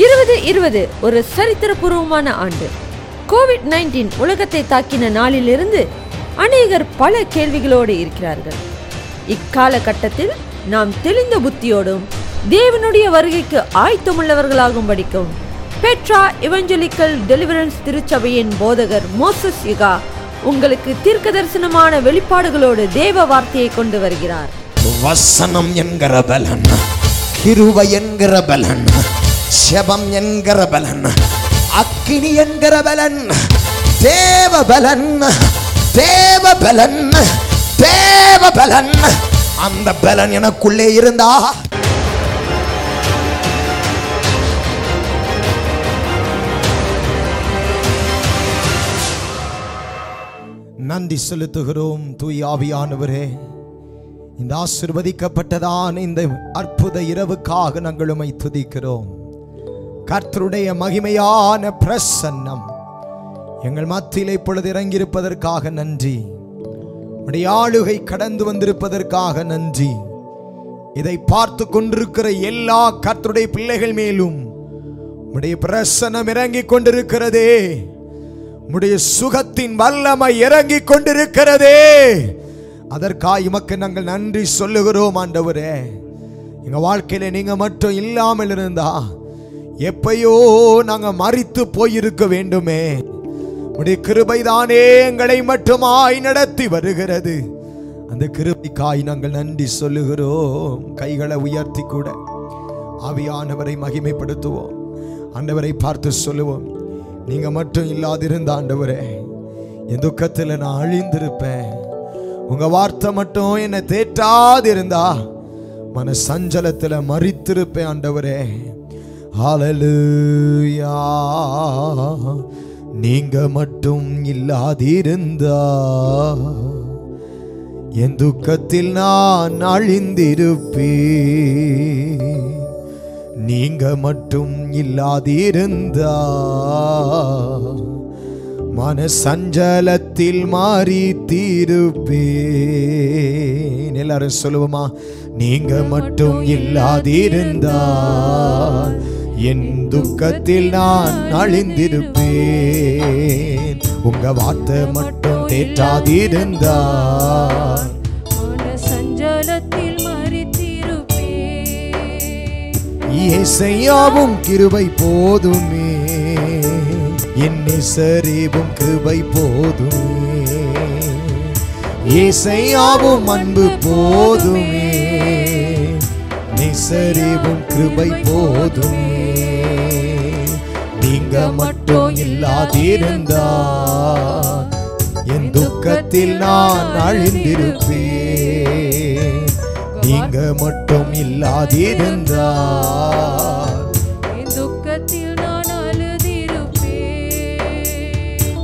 இருபது இருபது ஒரு சரித்திரபூர்வமான ஆண்டு. கோவிட் நைன்டீன் உலகத்தை தாக்கின நாளிலிருந்து அநேகர் பல கேள்விகளோடு இருக்கிறார்கள். இக்காலகட்டத்தில் நாம் தெளிந்த புத்தியோடும் தேவனுடைய வருகைக்கு ஆயத்தமுள்ளவர்களாகும் படிக்கும் பெட்ரா இவஞ்சலிக்கல் டெலிவரன்ஸ் திருச்சபையின் போதகர் மோசஸ் யுகா உங்களுக்கு தீர்க்க தரிசனமான வெளிப்பாடுகளோடு தேவ வார்த்தையை கொண்டு வருகிறார். வசனம் என்கிற பலன் கிருபை என்கிற பலன் செபம் என்கிற பலன் அக்கினி என்கிற பலன் தேவ பலன் தேவ பலன் தேவ பலன் அந்த பலன் எனக்குள்ளே இருந்தா நன்றி செலுத்துகிறோம் தூய் ஆவியானவரே. இந்த ஆசிர்வதிக்கப்பட்டதான் இந்த அற்புத இரவுக்காக நாங்கள் உமை துதிக்கிறோம். கர்த்தருடைய மகிமையான பிரசன்னம். எங்கள் மத்தியில் இப்பொழுது இறங்கியிருப்பதற்காக நன்றி. உடைய ஆளுகை கடந்து வந்திருப்பதற்காக நன்றி. இதை பார்த்து கொண்டிருக்கிற எல்லா கர்த்தருடைய பிள்ளைகள் மேலும் உடைய பிரசன்னம் இறங்கிக் கொண்டிருக்கிறதே. உடைய சுகத்தின் வல்லமை இறங்கிக் கொண்டிருக்கிறதே. அதற்காக இமக்கு நாங்கள் நன்றி சொல்லுகிறோம் ஆண்டவரே. எங்க வாழ்க்கையில நீங்க மட்டும் இல்லாமல் இருந்தா எப்பயோ நாங்க மறித்து போயிருக்க வேண்டுமே. உடைய கிருபைதானே எங்களை மட்டுமாய் நடத்தி வருகிறது. அந்த கிருபைக்காய் நாங்கள் நன்றி சொல்லுகிறோம். கைகளை உயர்த்தி கூட. ஆவியானவரை மகிமைப்படுத்துவோம். ஆண்டவரை பார்த்து சொல்லுவோம். நீங்க மட்டும் இல்லாதிருந்த ஆண்டவரே என் துக்கத்தில் நான் அழிந்திருப்பேன். உங்க வார்த்தை மட்டும் என்னை தேற்றாதிருந்தா மன சஞ்சலத்தில் மறித்திருப்பேன் ஆண்டவரே. ஹலலுயா நீங்க மட்டும் இல்லாதிருந்தா என் துக்கத்தில் நான் அழிந்திருப்பே நீங்க மட்டும் இல்லாதிருந்தா மன சஞ்சலத்தில் மாறி தீருப்பேன் எல்லாரும் சொல்லுவோமா நீங்க மட்டும் இல்லாதிருந்தா என் துக்கத்தில் நான் அழிந்திருப்பேன். உங்க வார்த்தை மட்டும் தேற்றாதிருந்தா மன சஞ்சலத்தில் மறித்திருப்பேன் கிருபை போதுமே. என் நிசரீவும் கிருபை போதுமே. இசையாவும் அன்பு போதுமே. நிசரீவும் கிருபை போதுமே. நீங்க மட்டும் இல்லாதிருந்தா என் துக்கத்தில் நான் அழிந்திருப்பேன். நீங்க மட்டும் இல்லாதிருந்தா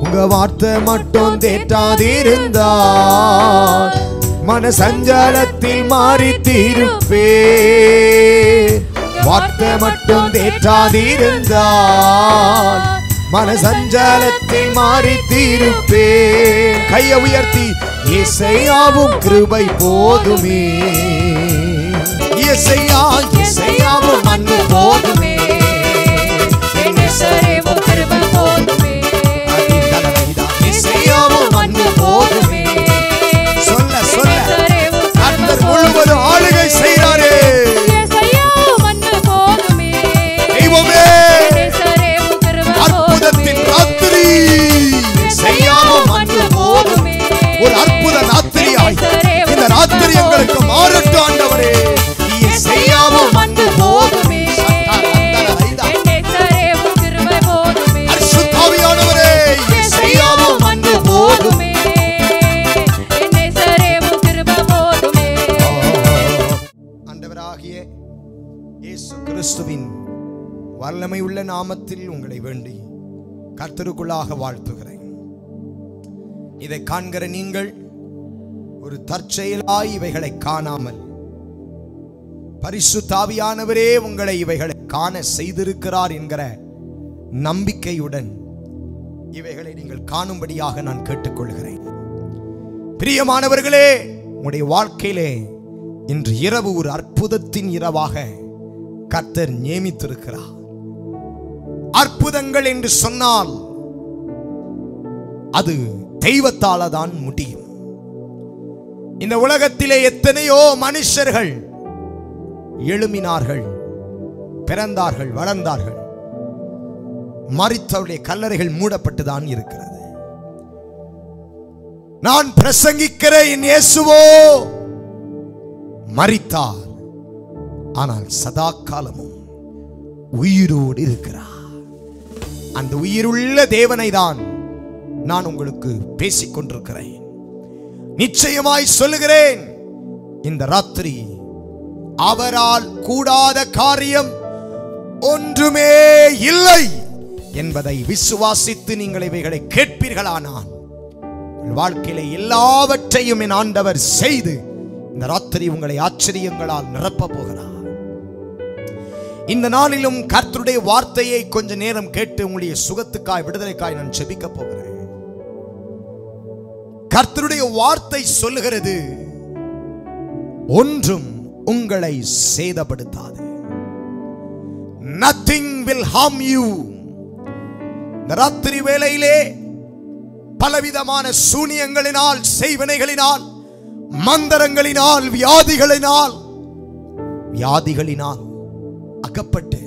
உங்க வார்த்தை மட்டும் தேற்றாதிருந்தா மன சஞ்சலத்தில் மாறி தீருப்பே வார்த்தை மட்டும் தேற்றாதிருந்தா மன சஞ்சலத்தில் மாறி தீருப்பே கையை உயர்த்தி இசையாவும் கிருபை போதுமே. இசையா இசையாவும் அன்பு போதுமே. இசையாவும் அன்பு போதுமே. எங்களுக்கு மாறட்டும் ஆண்டவரே. போதுமே. போதுமே. ஆண்டவராகிய இயேசு கிறிஸ்துவின் வல்லமை உள்ள நாமத்தில் உங்களை வேண்டி கர்த்தருக்குள்ளாக வாழ்த்துகிறேன். இதை காண்கிற நீங்கள் ஒரு தற்செயலாய் இவைகளை காணாமல். பரிசு தாவியானவரே உங்களை இவைகளை காண செய்திருக்கிறார் என்கிற நம்பிக்கையுடன் இவைகளை நீங்கள் காணும்படியாக நான் கேட்டுக்கொள்கிறேன். பிரியமானவர்களே உங்களுடைய வாழ்க்கையிலே இன்று இரவு ஒரு அற்புதத்தின் இரவாக கர்த்தர் நியமித்திருக்கிறார். அற்புதங்கள் என்று சொன்னால் அது தெய்வத்தால தான் முடியும். இந்த உலகத்திலே எத்தனையோ மனுஷர்கள் எழுமினார்கள் பிறந்தார்கள் வளர்ந்தார்கள். மறித்தவருடைய கல்லறைகள் மூடப்பட்டுதான் இருக்கிறது. நான் பிரசங்கிக்கிற என் இயேசுவோ. மறித்தார் ஆனால் சதா காலமும் உயிரோடு இருக்கிறார். அந்த உயிருள்ள தேவனை தான் நான் உங்களுக்கு பேசிக் கொண்டிருக்கிறேன் நிச்சயமாய் சொல்லுகிறேன். இந்த ராத்திரி அவரால் கூடாத காரியம் ஒன்றுமே இல்லை என்பதை விசுவாசித்து நீங்கள் இவைகளை கேட்பீர்களானால் வாழ்க்கையில எல்லாவற்றையும் என் ஆண்டவர் செய்து இந்த ராத்திரி உங்களை ஆச்சரியங்களால் நிரப்ப போகிறார். இந்த நாளிலும் கர்த்தருடைய வார்த்தையை கொஞ்ச நேரம் கேட்டு உங்களுடைய சுகத்துக்காய் விடுதலைக்காய் நான் செபிக்க போகிறேன். கர்த்தருடைய வார்த்தை சொல்லுகிறது ஒன்றும் உங்களை சேதப்படுத்தாது. நத்திங் வில் ஹார்ம் யூ ராத்திரி வேளையிலே பலவிதமான சூனியங்களினால் செய்வினைகளினால் மந்திரங்களினால் வியாதிகளினால் வியாதிகளினால் அகப்பட்டு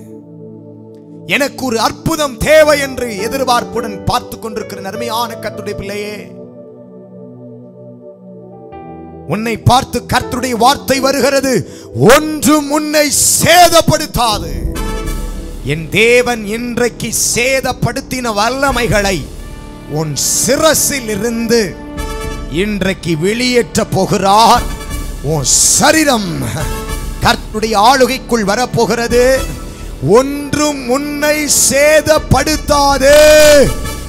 எனக்கு ஒரு அற்புதம் தேவை என்று எதிர்பார்ப்புடன் பார்த்து கொண்டிருக்கிற நன்மையான கத்துடைய பிள்ளையே உன்னை பார்த்து கர்த்தருடைய வார்த்தை வருகிறது. ஒன்றும் உன்னை சேதப்படுத்தாது. என் தேவன் இன்றைக்கு சேதப்படுத்தின வல்லமைகளை உன் சிரசில் இருந்து இன்றைக்கு வெளியேற்ற போகிறார். உன் சரீரம் கர்த்துடைய ஆளுகைக்குள் வரப்போகிறது. ஒன்றும் உன்னை சேதப்படுத்தாது.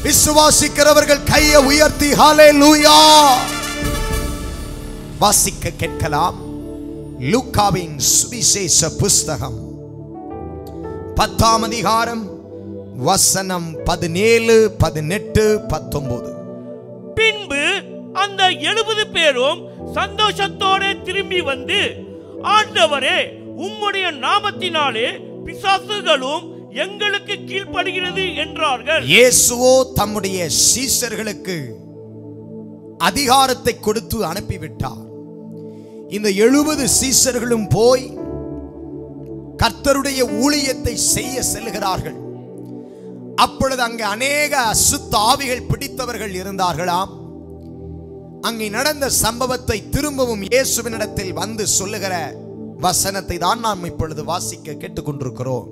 விசுவாசிக்கிறவர்கள் கையை உயர்த்தி ஹாலே லூயா வாசிக்க கேட்கலாம். லூக்காவின் சுவிசேஷ புஸ்தகம். பத்தாம் அதிகாரம் வசனம் பதினேழு பதினெட்டு பத்தொன்பது. பின்பு அந்த எழுபது பேரும் சந்தோஷத்தோட திரும்பி வந்து ஆண்டவரே உம்முடைய நாமத்தினாலே பிசாசுகளும் எங்களுக்கு கீழ்ப்படுகிறது என்றார்கள். இயேசுவோ தம்முடைய சீஷர்களுக்கு அதிகாரத்தை கொடுத்து அனுப்பிவிட்டார். இந்த எழுபது சீஷர்களும் போய் கர்த்தருடைய ஊழியத்தை செய்ய செல்கிறார்கள். அப்பொழுது அங்கே அநேக அசுத்த ஆவிகள் பிடித்தவர்கள் இருந்தார்களாம். அங்கே நடந்த சம்பவத்தை திரும்பவும் இயேசுவினிடத்தில் வந்து சொல்லுகிற வசனத்தை தான் நாம் இப்பொழுது வாசிக்க கேட்டுக்கொண்டிருக்கிறோம்.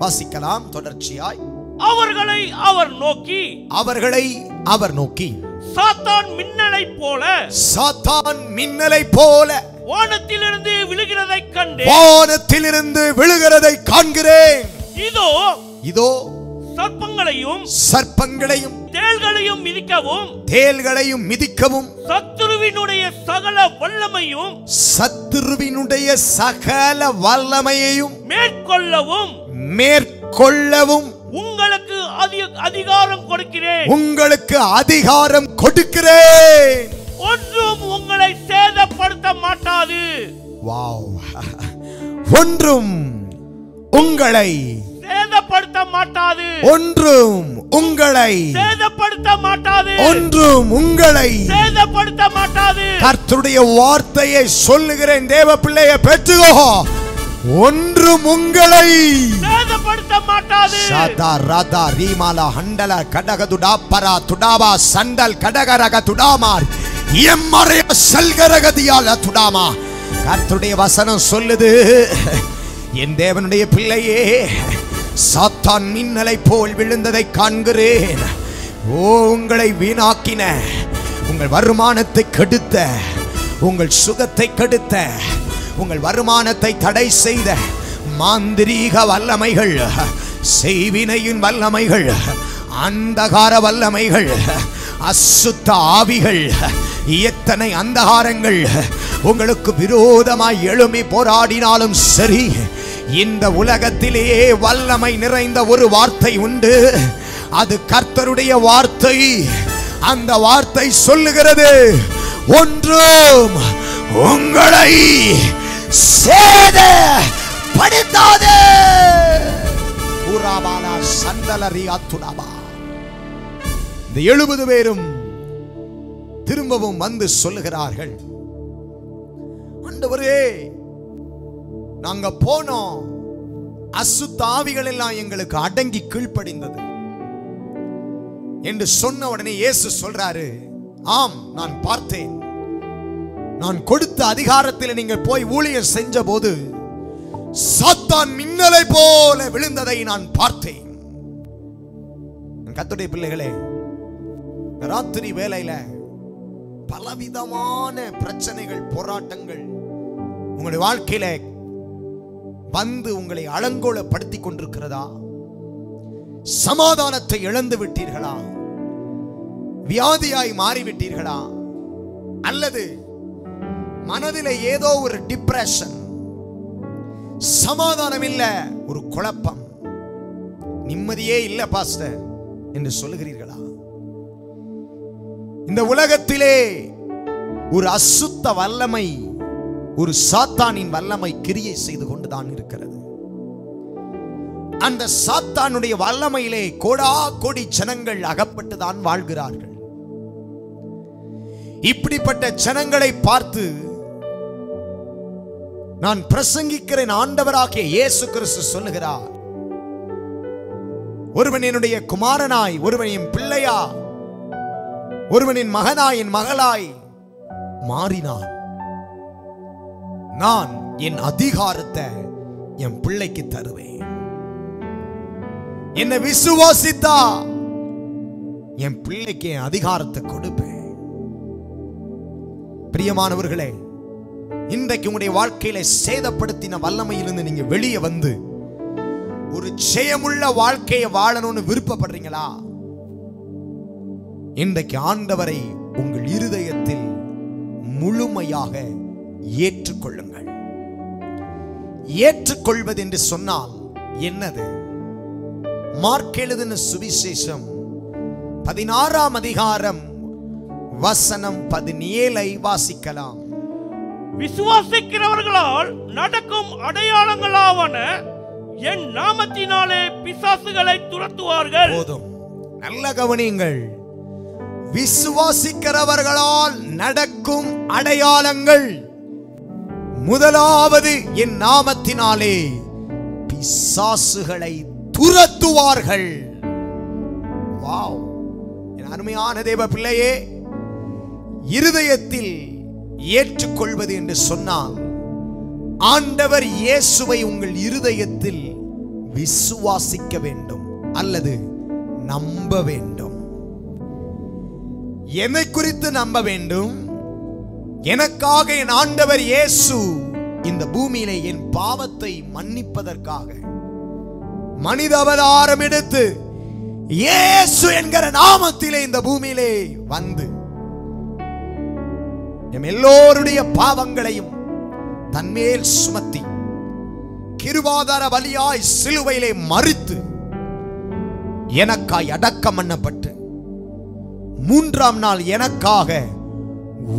வாசிக்கலாம் தொடர்ச்சியாய். அவர்களை அவர் நோக்கி. அவர்களை அவர் நோக்கி. சாத்தான் மின்னலைப் போல சாத்தான் மின்னலை போல வானத்திலிருந்து விழுகிறதைக் கண்டு வானத்திலிருந்து விழுகிறதை காண்கிறேன். இதோ இதோ சர்ப்பங்களையும் சர்ப்பங்களையும் தேள்களையும் மிதிக்கவும் தேள்களையும் மிதிக்கவும் சத்துருவினுடைய சகல வல்லமையும் சத்துருவினுடைய சகல வல்லமையையும் மேற்கொள்ளவும் மேற்கொள்ளவும் அதிகாரம் கொடுக்கிறேன். உங்களுக்கு அதிகாரம் கொடுக்கிறேன். ஒன்றும் உங்களை சேதப்படுத்த மாட்டாது. வாவ். ஒன்றும் உங்களை சேதப்படுத்த மாட்டாது. ஒன்றும் உங்களை சேதப்படுத்த மாட்டாது. ஒன்றும் உங்களை சேதப்படுத்த மாட்டாது. கர்த்தருடைய வார்த்தையை சொல்லுகிறேன் தேவ பிள்ளையை பெற்றுக்கோ. ஒன்றும் உங்களை சேதப்படுத்த மாட்டாது. சதா ஹண்டல கடக துடா பரா துடாவா சண்டல் கடகரக துடாமார். எம்மறைய செல்கரகதியால துடாமா கர்த்துடைய வசனம் சொல்லுது என் தேவனுடைய பிள்ளையே சாத்தான் மின்னலை போல் விழுந்ததை காண்கிறேன். ஓ உங்களை வீணாக்கின உங்கள் வருமானத்தை கெடுத்த உங்கள் சுகத்தை கெடுத்த உங்கள் வருமானத்தை தடை செய்த மாந்திரீக வல்லமைகள் செய்வினையின் வல்லமைகள் அந்தகார வல்லமைகள் அசுத்த ஆவிகள் எத்தனை அந்தகாரங்கள் உங்களுக்கு விரோதமாய் எழும்பி போராடினாலும் சரி இந்த உலகத்திலேயே வல்லமை நிறைந்த ஒரு வார்த்தை உண்டு. அது கர்த்தருடைய வார்த்தை. அந்த வார்த்தை சொல்லுகிறது ஒன்றும் உங்களை சேதப்படுத்தாது ஊராபாலா சந்தலரி அத்துடாபா இந்த எழுபது பேரும் திரும்பவும் வந்து சொல்லுகிறார்கள். ஆண்டவரே நாங்க போனோம். அசுத்தாவிகள் எல்லாம் எங்களுக்கு அடங்கி கீழ்ப்படிந்தது. என்று சொன்ன உடனே இயேசு சொல்றாரு ஆம் நான் பார்த்தேன். நான் கொடுத்த அதிகாரத்தில் நீங்கள் போய் ஊழியர் செஞ்ச போது சாத்தான் மின்னலை போல விழுந்ததை நான் பார்த்தேன். கத்துடைய பிள்ளைகளே ராத்திரி வேலையில பலவிதமான பிரச்சனைகள் போராட்டங்கள் உங்களுடைய வாழ்க்கையில வந்து உங்களை அலங்கோலப்படுத்தி கொண்டிருக்கிறதா? சமாதானத்தை இழந்து விட்டீர்களா? வியாதியாய் மாறிவிட்டீர்களா? அல்லது மனதில் ஏதோ ஒரு டிப்ரெஷன் சமாதானம் இல்லை ஒரு குழப்பம். நிம்மதியே இல்ல பாஸ்டர் என்று சொல்லுகிறீர்களா? இந்த உலகத்திலே ஒரு அசுத்த வல்லமை ஒரு சாத்தானின் வல்லமை கிரியை செய்து கொண்டுதான் இருக்கிறது. அந்த சாத்தானுடைய வல்லமையிலே கோடா கோடி ஜனங்கள் அகப்பட்டுதான் வாழ்கிறார்கள். இப்படிப்பட்ட ஜனங்களை பார்த்து நான் பிரசங்கிக்கிறேன் ஆண்டவராகிய இயேசு கிறிஸ்து சொல்லுகிறார். ஒருவன் என்னுடைய குமாரனாய் ஒருவன் என் பிள்ளையா ஒருவனின் மகனாய் என் மகளாய் மாறினான். நான் என் அதிகாரத்தை என் பிள்ளைக்கு தருவேன். என்னை விசுவாசித்தா என் பிள்ளைக்கு என் அதிகாரத்தை கொடுப்பேன். பிரியமானவர்களே இன்றைக்கு உங்களுடைய வாழ்க்கையில சேதப்படுத்தின வல்லமையிலிருந்து நீங்க வெளியே வந்து ஒரு ஜெயமுள்ள வாழ்க்கையை வாழணும்னு விருப்பப்படுறீங்களா? இன்றைக்கு ஆண்டவரை உங்கள் இருதயத்தில் முழுமையாக ஏற்றுக்கொள்ளுங்கள். ஏற்றுக்கொள்வது என்று சொன்னால் என்னது? மார்க் எழுதின சுவிசேஷம் பதினாறாம் அதிகாரம் வசனம் பதினேழை வாசிக்கலாம். விசுவாசிக்கிறவர்களால் நடக்கும் அடையாளங்களாவன என் நாமத்தினாலே பிசாசுகளை துரத்துவார்கள். போதும். நல்ல கவனியுங்கள். விசுவாசிக்கிறவர்களால் நடக்கும் அடையாளங்கள். முதலாவது என் நாமத்தினாலே பிசாசுகளை துரத்துவார்கள். வாவ். என் அருமையான தேவ பிள்ளையே இருதயத்தில் ஏற்றுக்கொள்வது என்று சொன்னால் ஆண்டவர் இயேசுவை உங்கள் இருதயத்தில் விசுவாசிக்க வேண்டும் அல்லது நம்ப வேண்டும். என்னை குறித்து நம்ப வேண்டும்? எனக்காக என் ஆண்டவர் இயேசு இந்த பூமியிலே என் பாவத்தை மன்னிப்பதற்காக. மனித அவதாரம் எடுத்து இயேசு என்கிற நாமத்திலே இந்த பூமியிலே வந்து எம் எல்லோருடைய பாவங்களையும் தன்மேல் சுமத்தி கிருபாதார வழியாய் சிலுவையிலே மறித்து எனக்காய் அடக்கம் பண்ணப்பட்டு மூன்றாம் நாள் எனக்காக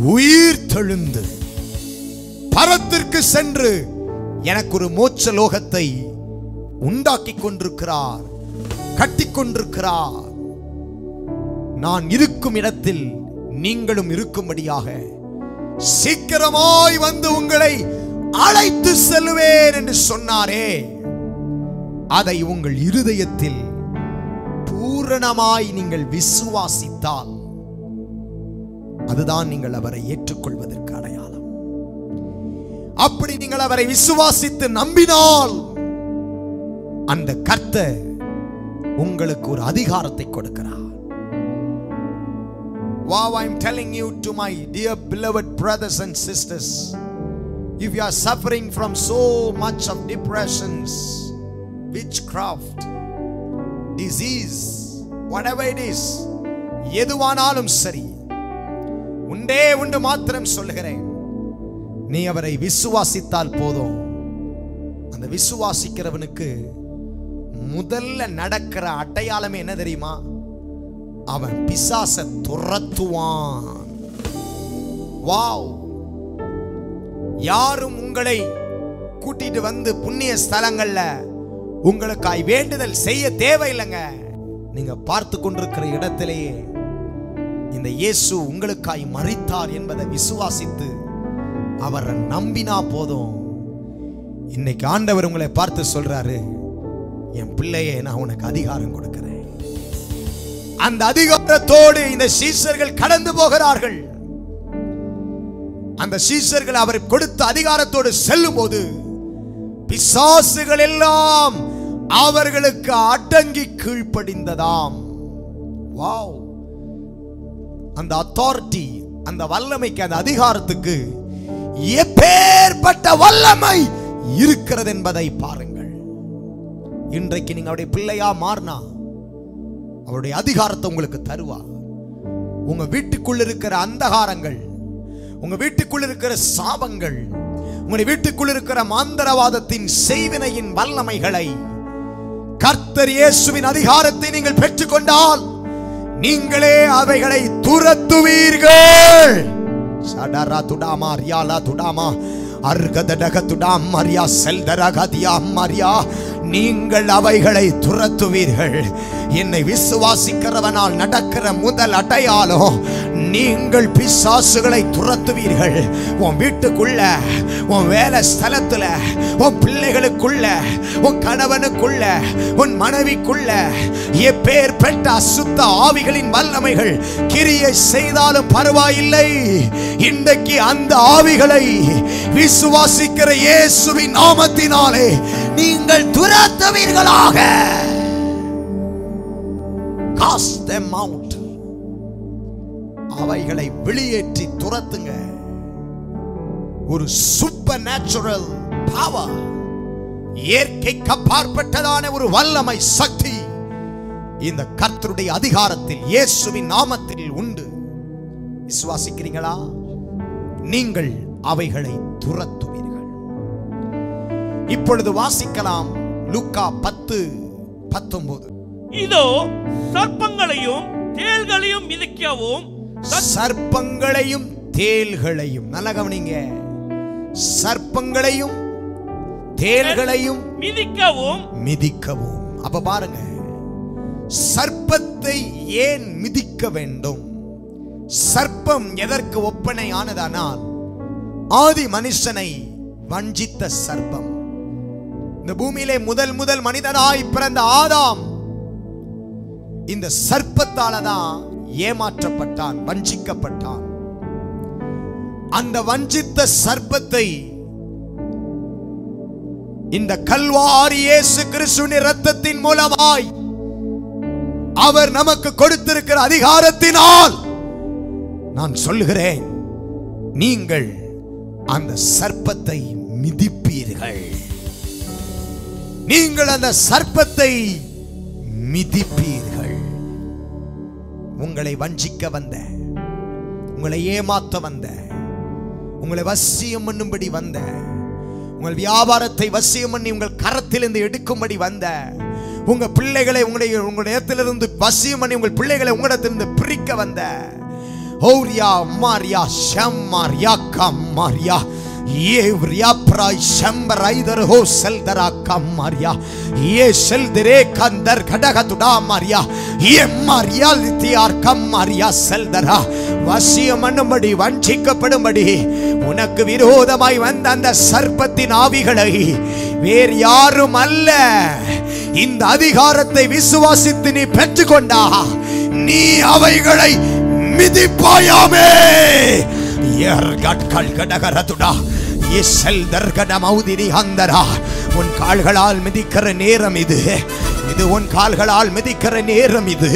உயிர் தெழுந்து பரத்திற்கு சென்று எனக்கு ஒரு மோட்ச லோகத்தை உண்டாக்கி கொண்டிருக்கிறார் கட்டி கொண்டிருக்கிறார். நான் இருக்கும் இடத்தில் நீங்களும் இருக்கும்படியாக சீக்கிரமாய் வந்து உங்களை அழைத்து செல்வேன் என்று சொன்னாரே. அதை உங்கள் இருதயத்தில் பூரணமாய் நீங்கள் விசுவாசித்தால் அதுதான் நீங்கள் அவரை ஏற்றுக்கொள்வதற்கு அடையாளம். அப்படி நீங்கள் அவரை விசுவாசித்து நம்பினால் அந்த கர்த்தர் உங்களுக்கு ஒரு அதிகாரத்தை கொடுக்கிறார். Wow, I'm telling you to my dear beloved brothers and sisters, if you are suffering from so much of depressions, witchcraft, disease, whatever it is, எதுவானாலும் சரி உண்டே உண்டு மாத்திரம் சொல்லுகிறேன் நீ அவரை விசுவாசித்தால் போதும் அந்த விசுவாசிக்கிறவனுக்கு முதல்ல நடக்கிற அடையாளமே என்ன தெரியுமா அவன் பிசாச துரத்துவான். வாவ். யாரும் உங்களை கூட்டிட்டு வந்து புண்ணிய ஸ்தலங்கள்ல உங்களுக்காய் வேண்டுதல் செய்ய தேவையில்லைங்க. நீங்க பார்த்து கொண்டிருக்கிற இடத்திலேயே இந்த இயேசு உங்களுக்காய் மறித்தார் என்பதை விசுவாசித்து அவரை நம்பினா போதும். இன்னைக்கு ஆண்டவர் உங்களை பார்த்து சொல்றாரு என் பிள்ளையே நான் உனக்கு அதிகாரம் கொடுக்கிறேன். அந்த அதிகாரத்தோடு இந்த சீசர்கள் கடந்து போகிறார்கள். அந்த சீசர்கள் அவர் கொடுத்த அதிகாரத்தோடு செல்லும் போது பிசாசுகள் எல்லாம் அவர்களுக்கு அடங்கி கீழ்ப்படிந்ததாம். வாவ். அந்த அத்தாரிட்டி அந்த வல்லமைக்கு அந்த அதிகாரத்துக்கு எப்பேற்பட்ட வல்லமை இருக்கிறது என்பதை பாருங்கள். இன்றைக்கு நீங்க அவருடைய பிள்ளையா மாறினா அவருடைய அதிகாரத்தை உங்களுக்கு தருவா. உங்க வீட்டுக்குள்ள இருக்கிற அந்தகாரங்கள் உங்க வீட்டுக்குள்ள இருக்கிற சாபங்கள் உங்களுடைய வீட்டுக்குள் இருக்கிற மாந்தரவாதத்தின் செய்வினையின் வல்லமைகளை கர்த்தர் இயேசுவின் அதிகாரத்தை நீங்கள் பெற்றுக்கொண்டால் நீங்களே அவைகளை துரத்துவீர்கள். சடரா துடாமா ரியாலா துடாமா அர்கதடக துடாம் மரியா செல்தரகதியா மரியா நீங்கள் அவைகளை துரத்துவீர்கள். என்னை விசுவாசிக்கிறவனால் நடக்கிற முதல் அடையாளம் நீங்கள் பிசாசுகளை துரத்துவீர்கள். உன் வீட்டுக்குள்ள உன் வேலை ஸ்தலத்துல உன் பிள்ளைகளுக்குள்ள உன் கணவனுக்குள்ள உன் மனைவிக்குள்ள எப்பேர் பெற்ற அசுத்த ஆவிகளின் வல்லமைகள் கிரியை செய்தாலும் பரவாயில்லை. இன்றைக்கு அந்த ஆவிகளை விசுவாசிக்கிற இயேசுவின் நாமத்தினாலே நீங்கள் துரத்துவீர்களாக Cast them out. அவைகளை வெளியேற்றி துரத்துங்க. ஒரு சூப்பர் நேச்சுரல் பவர் இயற்கைக்கு அப்பாற்பட்டதான ஒரு வல்லமை சக்தி இந்த கர்த்தருடைய அதிகாரத்தில் இயேசுவின் நாமத்தில் உண்டு. விசுவாசிக்கிறீங்களா நீங்கள் அவைகளை துரத்துவீர்கள். இப்பொழுது வாசிக்கலாம் லூக்கா பத்து பத்தொன்பது. இதோ சர்ப்பங்களையும் தேள்களையும் மிதிக்கவும் சர்ப்பங்களையும் தேள்களையும் நல்ல கவனிங்க. சர்ப்பங்களையும் தேள்களையும் மிதிக்கவும் மிதிக்கவும். அப்ப பாருங்க. சர்ப்பத்தை ஏன் மிதிக்க வேண்டும்? சர்ப்பம் எதற்கு ஒப்பனை ஆனதானால் ஆதி மனுஷனை வஞ்சித்த சர்ப்பம். இந்த பூமியிலே முதல் முதல் மனிதனாய் பிறந்த ஆதாம் இந்த சர்ப்பத்தால தான் ஏமாற்றப்பட்டான் வஞ்சிக்கப்பட்டான். அந்த வஞ்சித்த சர்ப்பத்தை இந்த கல்வாரி இயேசு கிறிஸ்துவின் இரத்தத்தின் மூலமாய் அவர் நமக்கு கொடுத்திருக்கிற அதிகாரத்தினால் நான் சொல்லுகிறேன் நீங்கள் அந்த சர்ப்பத்தை மிதிப்பீர்கள். நீங்கள் அந்த சர்ப்பத்தை மிதிப்பீர்கள். உங்களை வஞ்சிக்க வந்த உங்களை ஏமாத்த வந்த உங்களை வசியம் பண்ணும்படி வந்த உங்கள் வியாபாரத்தை வசியம் பண்ணி உங்கள் கரத்திலிருந்து எடுக்கும்படி வந்த உங்க பிள்ளைகளை உங்களுடைய உங்களுடைய இடத்திலிருந்து வசியம் பண்ணி உங்கள் பிள்ளைகளை உங்களிடத்திலிருந்து பிரிக்க வந்த ஓரியா மாரியா ஷம்மாரியா கம்மாரியா ஏவ்ரியா பிராய் ஷம்பரைதர் ஹோ செல்தரா கம்மாரியா ஏ செல்தரே கந்தர் கடக துடா மாரியா ஏ மாரியா லித்தியார் கம்மாரியா செல்தரா வசியம் பண்ணும்படி வஞ்சிக்கப்படும்படி உனக்கு விரோதமாய் வந்த அந்த சர்ப்பத்தின் ஆவிகளை வேறு யாரும் அல்ல இந்த அதிகாரத்தை விசுவாசித்து நீ பெற்றுக்கொண்டா நீ அவைகளை மிதிப்பாயாமே ஏர்கட்கள் கடகரதுடா இசல் தர்கட மௌதிரி அந்தரா உன் கால்களால் மிதிக்கிற நேரம் இது. இது உன் கால்களால் மிதிக்கிற நேரம் இது.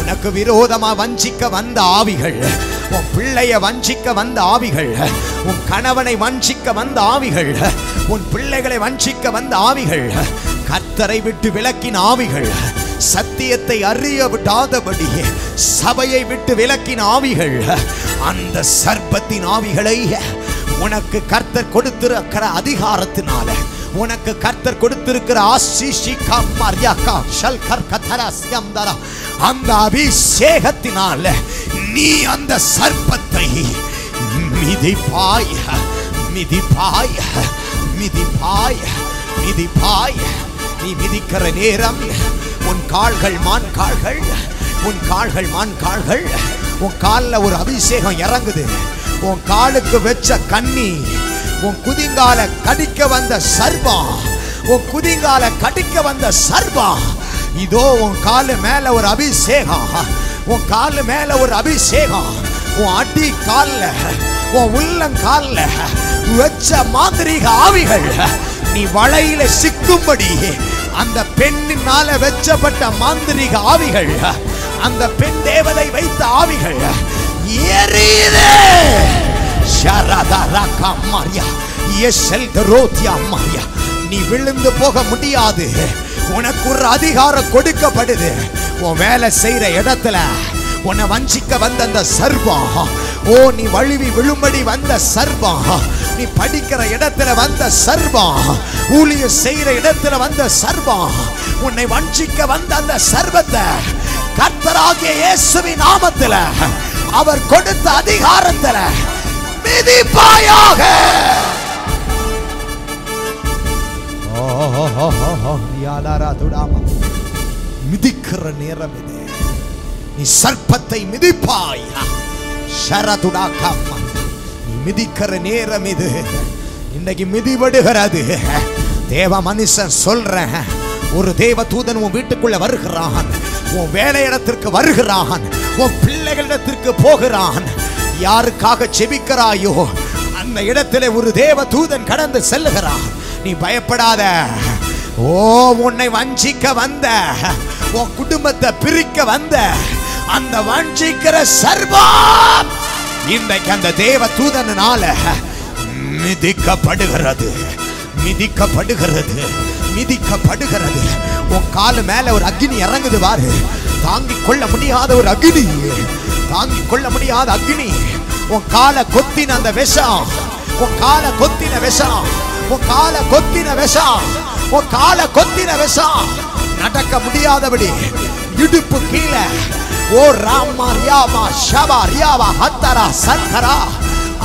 உனக்கு விரோதமா வஞ்சிக்க வந்த ஆவிகள் உன் பிள்ளைய வஞ்சிக்க வந்த ஆவிகள் உன் கணவனை வஞ்சிக்க வந்த ஆவிகள் உன் பிள்ளைகளை வஞ்சிக்க வந்த ஆவிகள் கத்தரை விட்டு விளக்கின் ஆவிகள் சத்தியத்தை அறிய விடாதபடியே சபையை விட்டு விலக்கின ஆவிகள் அந்த சர்ப்பத்தின் ஆவிகளை உனக்கு கர்த்தர் கொடுத்திருக்கிற அதிகாரத்தினால உனக்கு கர்த்தர் கொடுத்திருக்கிற ஆசிஷி கம்மர்யாக்கா ஷல் கர்கதரஸ்யம்தரா அந்த அபிஷேகத்தினால நீ அந்த சர்ப்பத்தை மிதிப்பாய் மிதிப்பாய் மிதிப்பாய் மிதிப்பாய். நீ மிதிக்கிற நேரம் உன் கால்கள் மான் கால்கள். உன் கால்கள் மான் கால்கள். உன் காலில் ஒரு அபிஷேகம் இறங்குது. உன் காலுக்கு வச்ச கண்ணி உன் குதிங்கால கடிக்க வந்த சர்பா உன் குதிங்கால கடிக்க வந்த சர்பா இதோ உன் காலு மேல ஒரு அபிஷேகம். உன் காலு மேல ஒரு அபிஷேகம். உன் அடி கால்ல உன் உள்ளங்கால்ல வச்ச மாந்திரீக ஆவிகள். நீ வலையில சிக்கும்படி அந்த பெண்ணினால வெச்சப்பட்ட மாந்திரிக ஆவிகள் அந்த பெண் தேவதை வைத்த ஆவிகள் எரியுது. ஷரதரக மாரியா எஸ்எல் தரோத்தியா மாரியா நீ விழுந்து போக முடியாது. உனக்கு ஒரு அதிகாரம் கொடுக்கப்படுது. உன் வேலை செய்யற இடத்துல உன்னை வஞ்சிக்க வந்த அந்த சர்வம் ஓ நீ வழுவி விழும்படி வந்த சர்வம் நீ படிக்கிற இடத்துல வந்த சர்வம் ஊழிய செய்யற இடத்துல வந்த சர்வம் உன்னை வஞ்சிக்க வந்த அந்த சர்வத்தை கர்த்தராகிய இயேசுவின் நாமத்துல அவர் கொடுத்த அதிகாரத்துல மிதிப்பாயாக. மிதிக்கிற நேரம் இது. நீ சர்ப்பத்தை மிதிப்பாய். ஷரதுடாக்காமா மிதிக்கிற நேரம் இது. இன்னைக்கு மிதிபடுகிறது தேவ மனுஷன் சொல்றேன். ஒரு தேவ தூதன் உன் வீட்டுக்குள்ள வருகிறான். உன் வேலையிடத்திற்கு வருகிறான். உன் பிள்ளைகளிடத்திற்கு போகிறான். யாருக்காக செபிக்கிறாயோ அந்த இடத்துல ஒரு தேவ தூதன் கடந்து செல்லுகிறான். நீ பயப்படாத. ஓ உன்னை வஞ்சிக்க வந்த. உன் குடும்பத்தை பிரிக்க வந்த. அந்த வஞ்சிக்கிற சர்வம் இன்றைக்கு அந்த தேவ தூதனால மிதிக்கப்படுகிறது. மிதிக்கப்படுகிறது. மிதிக்கப்படுகிறது. உன் காலு மேல ஒரு அக்னி இறங்குது பாரு. தாங்கிக் கொள்ள முடியாத ஒரு அக்னி. தாங்கிக் கொள்ள முடியாத அக்னி. உன் காலை கொத்தின அந்த விஷம். உன் காலை கொத்தின விஷம். உன் காலை கொத்தின விஷம். உன் காலை கொத்தின விஷம். நடக்க முடியாதபடி இடுப்பு கீழே ஓ ராமா ரியாமா ஷபா ரியாவா ஹத்தரா சங்கரா.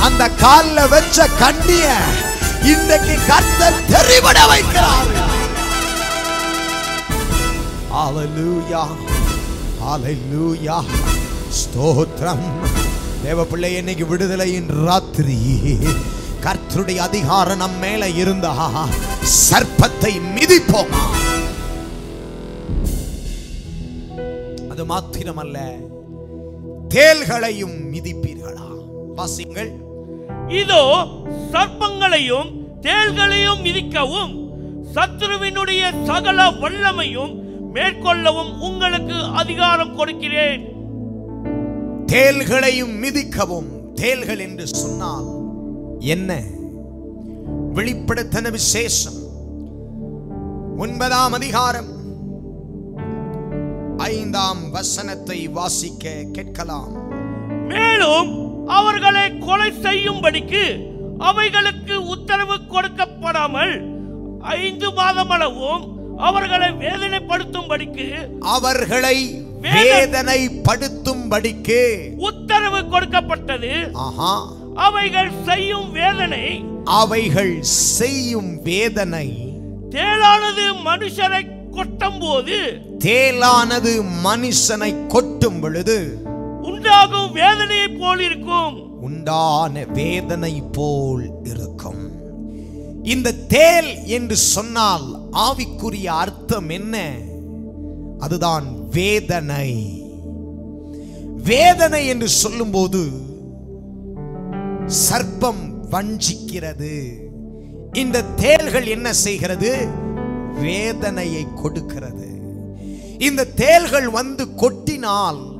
அந்த கால்ல வச்ச கண்ணிய இன்றைக்கு கர்த்தர் தெரிவிட வைக்கிறார். ஹalleluya ஹalleluya ஸ்தோத்திரம். தேவ பிள்ளை இன்னைக்கு விடுதலையின் ராத்திரி. கர்த்தருடைய அதிகாரம் நம் மேல இருந்தா சர்ப்பத்தை மிதிப்போமா? அது மாத்திரமல்ல தேள்களையும் மிதிப்பீர்களா? வாசிங்கள் இதோ சர்ப்பங்களையும் தேள்களையும் மிதிக்கவும் சத்துருவினுடைய சகல வல்லமையும் மேற்கொள்ளவும் உங்களுக்கு அதிகாரம் கொடுக்கிறேன். தேள்களையும் மிதிக்கவும் தேள்கள் என்று சொன்னால் என்ன? வெளிப்படுத்தின விசேஷம். ஒன்பதாம் அதிகாரம். ஐந்தாம் வசனத்தை வாசிக்க கேட்கலாம். மேலும் அவர்களை கொலை செய்யும்படிக்கு அவைகளுக்கு உத்தரவு கொடுக்கப்படாமல் ஐந்து மாதமளவும் அவர்களை வேதனைப்படுத்தும்படிக்கு அவர்களை வேதனைப்படுத்தும்படிக்கு உத்தரவு கொடுக்கப்பட்டது. ஆஹா. அவைகள் செய்யும் வேதனை அவைகள் செய்யும் வேதனை. தேளானது மனுஷரை கொட்டும் போது தேலானது மனுஷனை கொட்டும் பொழுது உண்டாகும் வேதனையை போல் இருக்கும். உண்டான வேதனை போல் இருக்கும். இந்த தேல் என்று சொன்னால் ஆவிக்குரிய அர்த்தம் என்ன? அதுதான் வேதனை. வேதனை என்று சொல்லும்போது சர்ப்பம் வஞ்சிக்கிறது. இந்த தேள்கள் என்ன செய்கிறது? வேதனையை கொடுக்கிறது. இந்த தேள்கள் வந்து கொட்டினால்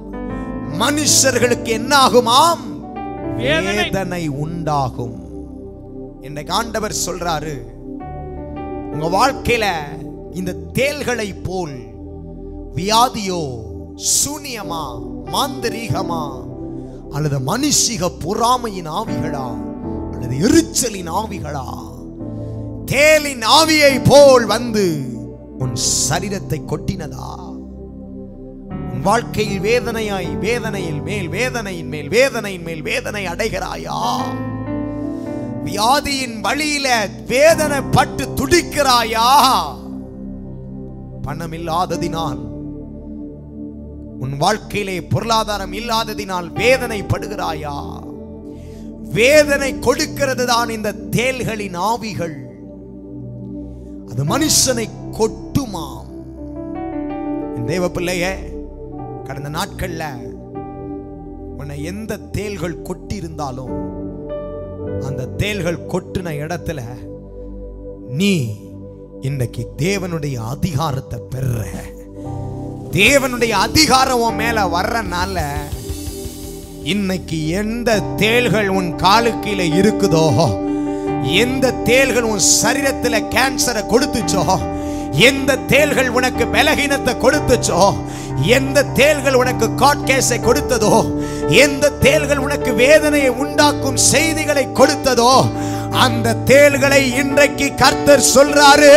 மனுஷர்களுக்கு என்ன ஆகுமாம் வேதனை. உண்டாகும். இன்னைக்கு ஆண்டவர் சொல்றாரு உங்க வாழ்க்கையில இந்த தேள்களை போல் வியாதியோ சூனியமா மாந்திரீகமா அல்லது மனுஷிக பொறாமையின் ஆவிகளா அல்லது எரிச்சலின் ஆவிகளா தேலின் ஆவியை போல் வந்து உன் சரீரத்தை கொட்டினதா? உன் வாழ்க்கையில் வேதனையாய் வேதனையில் மேல் வேதனையின் மேல் வேதனையின் மேல் வேதனை அடைகிறாயா? வியாதியின் வழியில வேதனை பட்டு துடிக்கிறாயா? பணம் இல்லாததினால் உன் வாழ்க்கையிலே பொருளாதாரம் இல்லாததினால் வேதனை படுகிறாயா வேதனை கொடுக்கிறது தான் இந்த தேள்களின் ஆவிகள். அது மனுஷனை கொட்டுமாம். தேவ பிள்ளைய கடந்த நாட்கள்ல உன்னை எந்த தேள்கள் கொட்டி இருந்தாலும் அந்த தேள்கள் கொட்டின இடத்துல நீ இன்னைக்கு தேவனுடைய அதிகாரத்தை பெற தேவனுடைய அதிகாரம் உன் மேல வர்றனால இன்னைக்கு எந்த தேள்கள் உன் காலுக்கீழே இருக்குதோ எந்த தேள்கள் உன் சரீரத்தில் கேன்சரை கொடுத்துச்சோ எந்த தேள்கள் உனக்கு பலகீனத்தை கொடுத்துச்சோ எந்த தேள்கள் உனக்கு காட்கேஸை கொடுத்ததோ எந்த தேள்கள் உனக்கு வேதனையை உண்டாக்கும் செய்திகளை கொடுத்ததோ அந்த தேள்களை இன்றைக்கு கர்த்தர் சொல்றாரு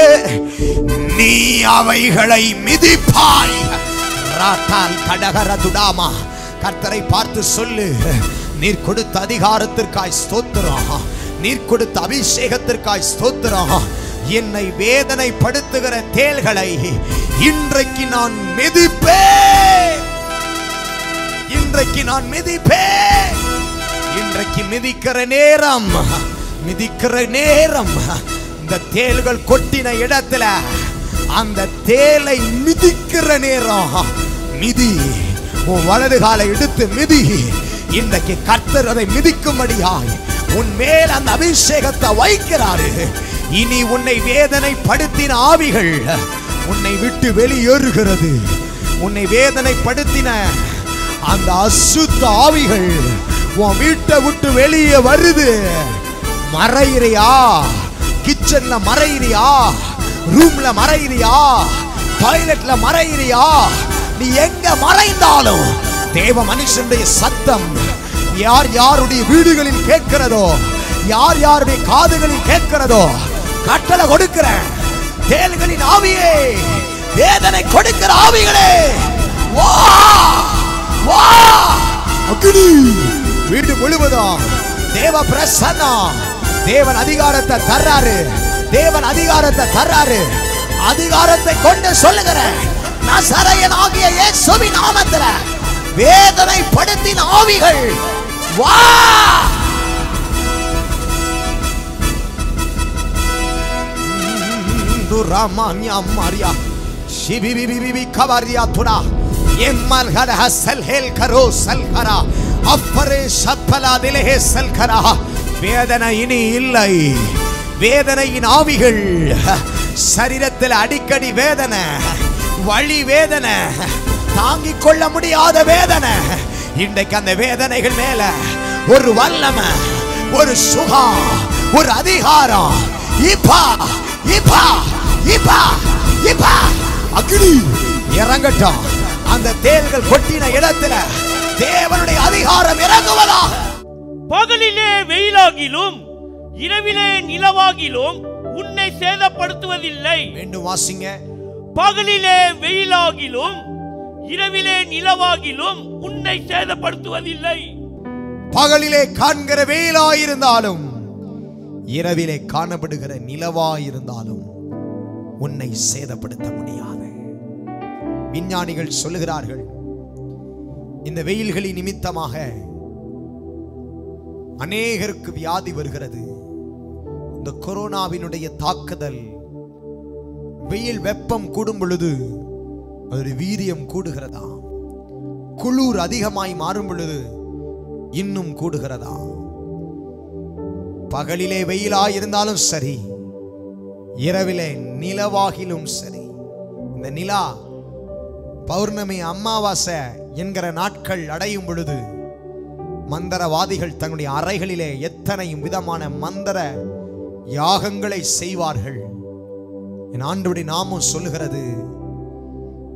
நீ அவைகளை மிதிப்பாய். ராட்டால் கடகர துடாமா. கர்த்தரை பார்த்து சொல்லு நீர் கொடுத்த அதிகாரத்திற்காய் ஸ்தோத்திரம். நீர் கொடுத்த அபிஷேகத்திற்காய் ஸ்தோத்திரம். என்னை வேதனைப்படுத்துகிற தேள்களை இன்றைக்கு நான் மிதிப்பேன். இன்றைக்கு நான் மிதிப்பேன். இன்றைக்கு மிதிக்கிற நேரம் மிதிக்கிற நேரம் இந்த தேள்கள் கொட்டின இடத்துல அந்த தேலை மிதிக்கிற நேரம். மிதி உன் வலது காலை எடுத்து மிதி. இன்றைக்கு கர்த்தர் அதை மிதிக்கும்படியாய் உன் மேல் அந்த அபிஷேகத்தை வைக்கிறாரு. இனி உன்னை வேதனைப்படுத்தின ஆவிகள் உன்னை விட்டு வெளியேறுகிறது. உன்னை வேதனைப்படுத்தின அந்த அசுத்த ஆவிகள் உன் வீட்டை விட்டு வெளியே வருது. மறையிறியா? கிச்சன்ல மறையிறியா? ரூம்ல மறையிறியா? டாய்லெட்ல மறையிறியா? நீ எங்க மறைந்தாலும் தேவ மனுஷனுடைய சத்தம் யார் யாருடைய வீடுகளில் கேட்கிறதோ யார் யாருடைய காதுகளில் கேட்கிறதோ கட்டளை கொடுக்கிறேன் தேல்களின் ஆவியே வேதனை கொடுக்கிற ஆவிகளே வா வா. அக்னி வீடு முழுவதும் தேவ பிரசன்னம் தேவன் அதிகாரத்தை தர்றாரு தேவன் அதிகாரத்தை தர்றாரு. அதிகாரத்தை கொண்டு சொல்லுகிறேன் நசரையன் ஆகிய இயேசுவின் நாமத்துல வேதனைப்படுத்தின ஆவிகள் வா ராமான்யா மாரியா शिबी बी बी बी बी खबरिया थुरा ये मन घर है सलहेल करो सलखरा அப்பரே சப்பலா திலே சல்கரா வேதனை இனி இல்லை வேதனையின் ஆவிகள் சரீரத்தில் அடிக்கடி வேதனை வழி வேதனை தாங்கிக் கொள்ள முடியாத வேதனை இன்றைக்கு அந்த வேதனைகள் மேல ஒரு வல்லமை ஒரு சுகம் ஒரு அதிகாரம். இப்பா இப்பா இப்பா இப்பா அக்னி இறங்கட்டும். அந்த தேள்கள் கொட்டின இடத்துல தேவனுடைய அதிகாரம் இறங்குவதாக பகலிலே வெயிலாகிலும் இரவிலே நிலவாகிலும் உன்னை சேதப்படுத்துவதில்லை. மீண்டும் வாசிங்க. பகலிலே வெயிலாகிலும் இரவிலே நிலவாகிலும் உன்னை சேதப்படுத்துவதில்லை. பகலிலே காண்கிற வெயிலாயிருந்தாலும் இரவிலே காணப்படுகிற நிலவாயிருந்தாலும் உன்னை சேதப்படுத்த முடியாது. விஞ்ஞானிகள் சொல்லுகிறார்கள் இந்த வெயில்களின் நிமித்தமாக அநேகருக்கு வியாதி வருகிறது. இந்த கொரோனாவினுடைய தாக்குதல் வெயில் வெப்பம் கூடும் பொழுது ஒரு வீரியம் கூடுகிறதா? குளிர் அதிகமாய் மாறும் பொழுது இன்னும் கூடுகிறதா? பகலிலே வெயிலா இருந்தாலும் சரி இரவிலே நிலவாகிலும் சரி. இந்த நிலா பௌர்ணமி அமாவாசை என்கிற நாட்கள் அடையும் பொழுது மந்திரவாதிகள் தங்களுடைய அறைகளிலே எத்தனையும் விதமான மந்திர யாகங்களை செய்வார்கள். என் ஆண்டுபடி நாமும் சொல்லுகிறது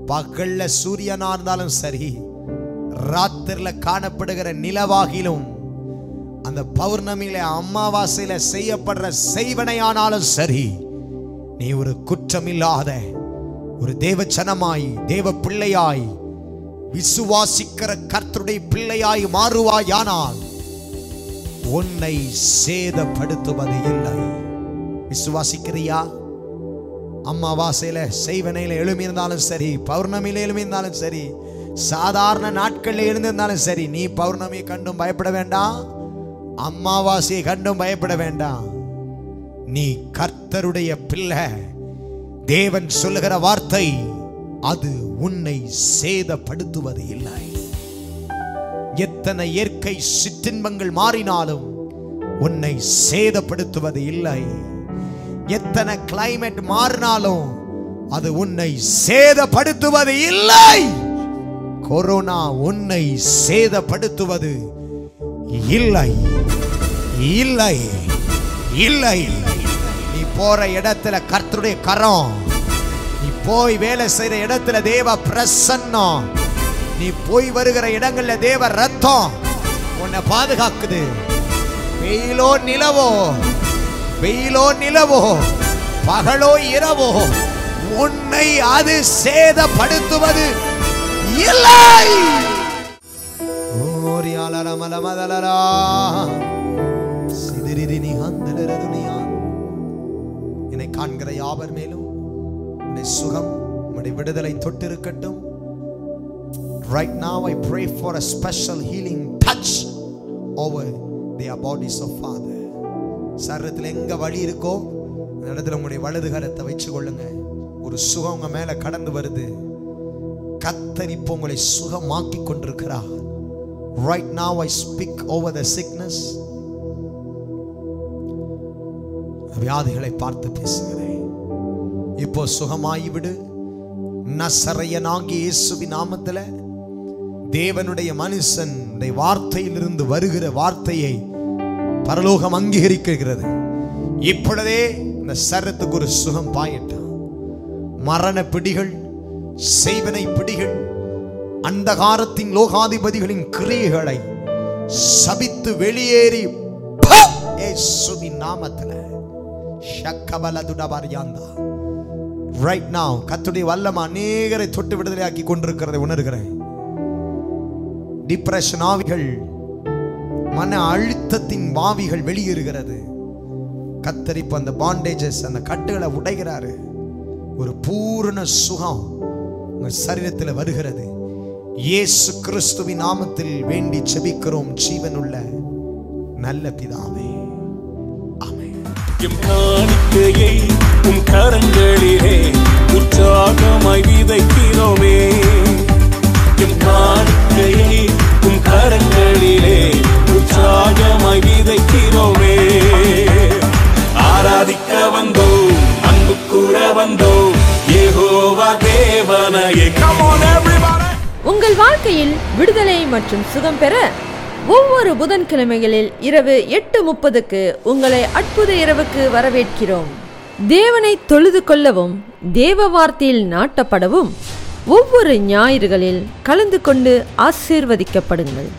பகல்ல சூரியனா இருந்தாலும் சரி ராத்திரில காணப்படுகிற நிலவாகிலும் அந்த பௌர்ணமியில அமாவாசையில செய்யப்படுற செய்வனையானாலும் சரி நீ ஒரு குற்றமில்லாத ஒரு தேவச்சனமாய் தேவ பிள்ளையாய் விசுவாசிக்கிற கர்த்தருடைய பிள்ளையாய் மாறுவாயானால் உன்னை சேதப்படுத்துவது இல்லை விசுவாசிக்கிறியா? அம்மாவாசையில செய்வனையில் எழுமியிருந்தாலும் சரி பௌர்ணமியில் எழுமியிருந்தாலும் சரி சாதாரண நாட்களில் எழுந்திருந்தாலும் சரி நீ பௌர்ணமியை கண்டும் பயப்பட வேண்டாம் அம்மாவாசையை கண்டும் பயப்பட வேண்டாம். நீ கர்த்தருடைய பிள்ளை தேவன் சொல்லுகிற வார்த்தை அது உன்னை சேதப்படுத்துவது இல்லை. எத்தனை இயற்கை சிற்றின்பங்கள் மாறினாலும் உன்னை சேதப்படுத்துவது இல்லை. எத்தனை கிளைமேட் மாறினாலும் அது உன்னை சேதப்படுத்துவது இல்லை. கொரோனா உன்னை சேதப்படுத்துவது இல்லை. இல்லை. இல்லை. நீ போற இடத்துல கர்த்தருடைய கரம். நீ போய் வேலை செய்யற இடத்துல தேவ பிரசன்னம். நீ போய் வருகிற இடங்கள்ல தேவ ரத்தம் உன்னை பாதுகாக்குது. வெயிலோ நிலவோ வெயிலோ நிலவோ பகலோ இரவோ உன்னை அது சேதப்படுத்துவது இல்லை. ஓரியாலர மலமதலரா சிதிரிதினி ஹந்தலரதுனியா என்னை காண்கிற யாவர் மேலும் உன்னை சுகம் உன்னுடைய விடுதலை தொட்டிருக்கட்டும். Right now, I pray for a special healing touch over their bodies of Father. சரீரத்தில் எங்க வழி இருக்கோ அந்த இடத்துல உங்களுடைய வலது கரத்தை வச்சு கொள்ளுங்க ஒரு சுகம் உங்க மேல கடந்து வருது. கத்தரிப்பு இப்போ உங்களை சுகமாக்கி கொண்டிருக்கிறார். Right now, I speak over the sickness வியாதிகளை பார்த்து பேசுகிறேன். இப்போ சுகமாகிவிடு விடு. இயேசுவி நாமத்தில் நாமத்துல தேவனுடைய மனுஷன் வார்த்தையிலிருந்து வருகிற வார்த்தையை பரலோகம் அங்கீகரிக்கிறது. இப்பொழுதே இந்த சரத்துக்கு ஒரு சுகம் பாயிட்டான் மரண பிடிகள் செய்வனை பிடிகள் அந்தகாரத்தின் லோகாதிபதிகளின் கிரியைகளை சபித்து வெளியேறி நாமத்தில் இயேசுவின் நாமத்துல. ரைட் நாவ் கத்துடைய வல்லம அநேகரை தொட்டு விடுதலையாக்கி கொண்டிருக்கிறதை உணர்கிறேன். டிப்ரெஷன் ஆவிகள் மன அழுத்தத்தின் வாவிகள் வெளியேறுகிறது. கத்தரிப்பு அந்த பாண்டேஜஸ் அந்த கட்டுகளை உடைகிறாரு. ஒரு பூரண சுகம் உங்கள் சரீரத்தில் வருகிறது. இயேசு கிறிஸ்துவின் நாமத்தில் வேண்டி செபிக்கிறோம் ஜீவனுள்ள நல்ல பிதாவே. ஆமென். காணிக்கையை உம் கரங்களிலே உற்சாகமாய் விதைக்கிறோமே. எம் காணிக்கையை உம் கரங்களிலே ராஜமாய் விதைக்கிறோமே ஆராதிக்க வந்தோம் அன்பு கூற வந்தோம் ஏகோவா தேவனையே. உங்கள் வாழ்க்கையில் விடுதலை மற்றும் சுகம் பெற ஒவ்வொரு புதன்கிழமைகளில் இரவு எட்டு முப்பதுக்கு உங்களை அற்புத இரவுக்கு வரவேற்கிறோம். தேவனை தொழுது கொள்ளவும் தேவ வார்த்தையில் நாட்டப்படவும் ஒவ்வொரு ஞாயிறுகளில் கலந்து கொண்டு ஆசீர்வதிக்கப்படுங்கள்.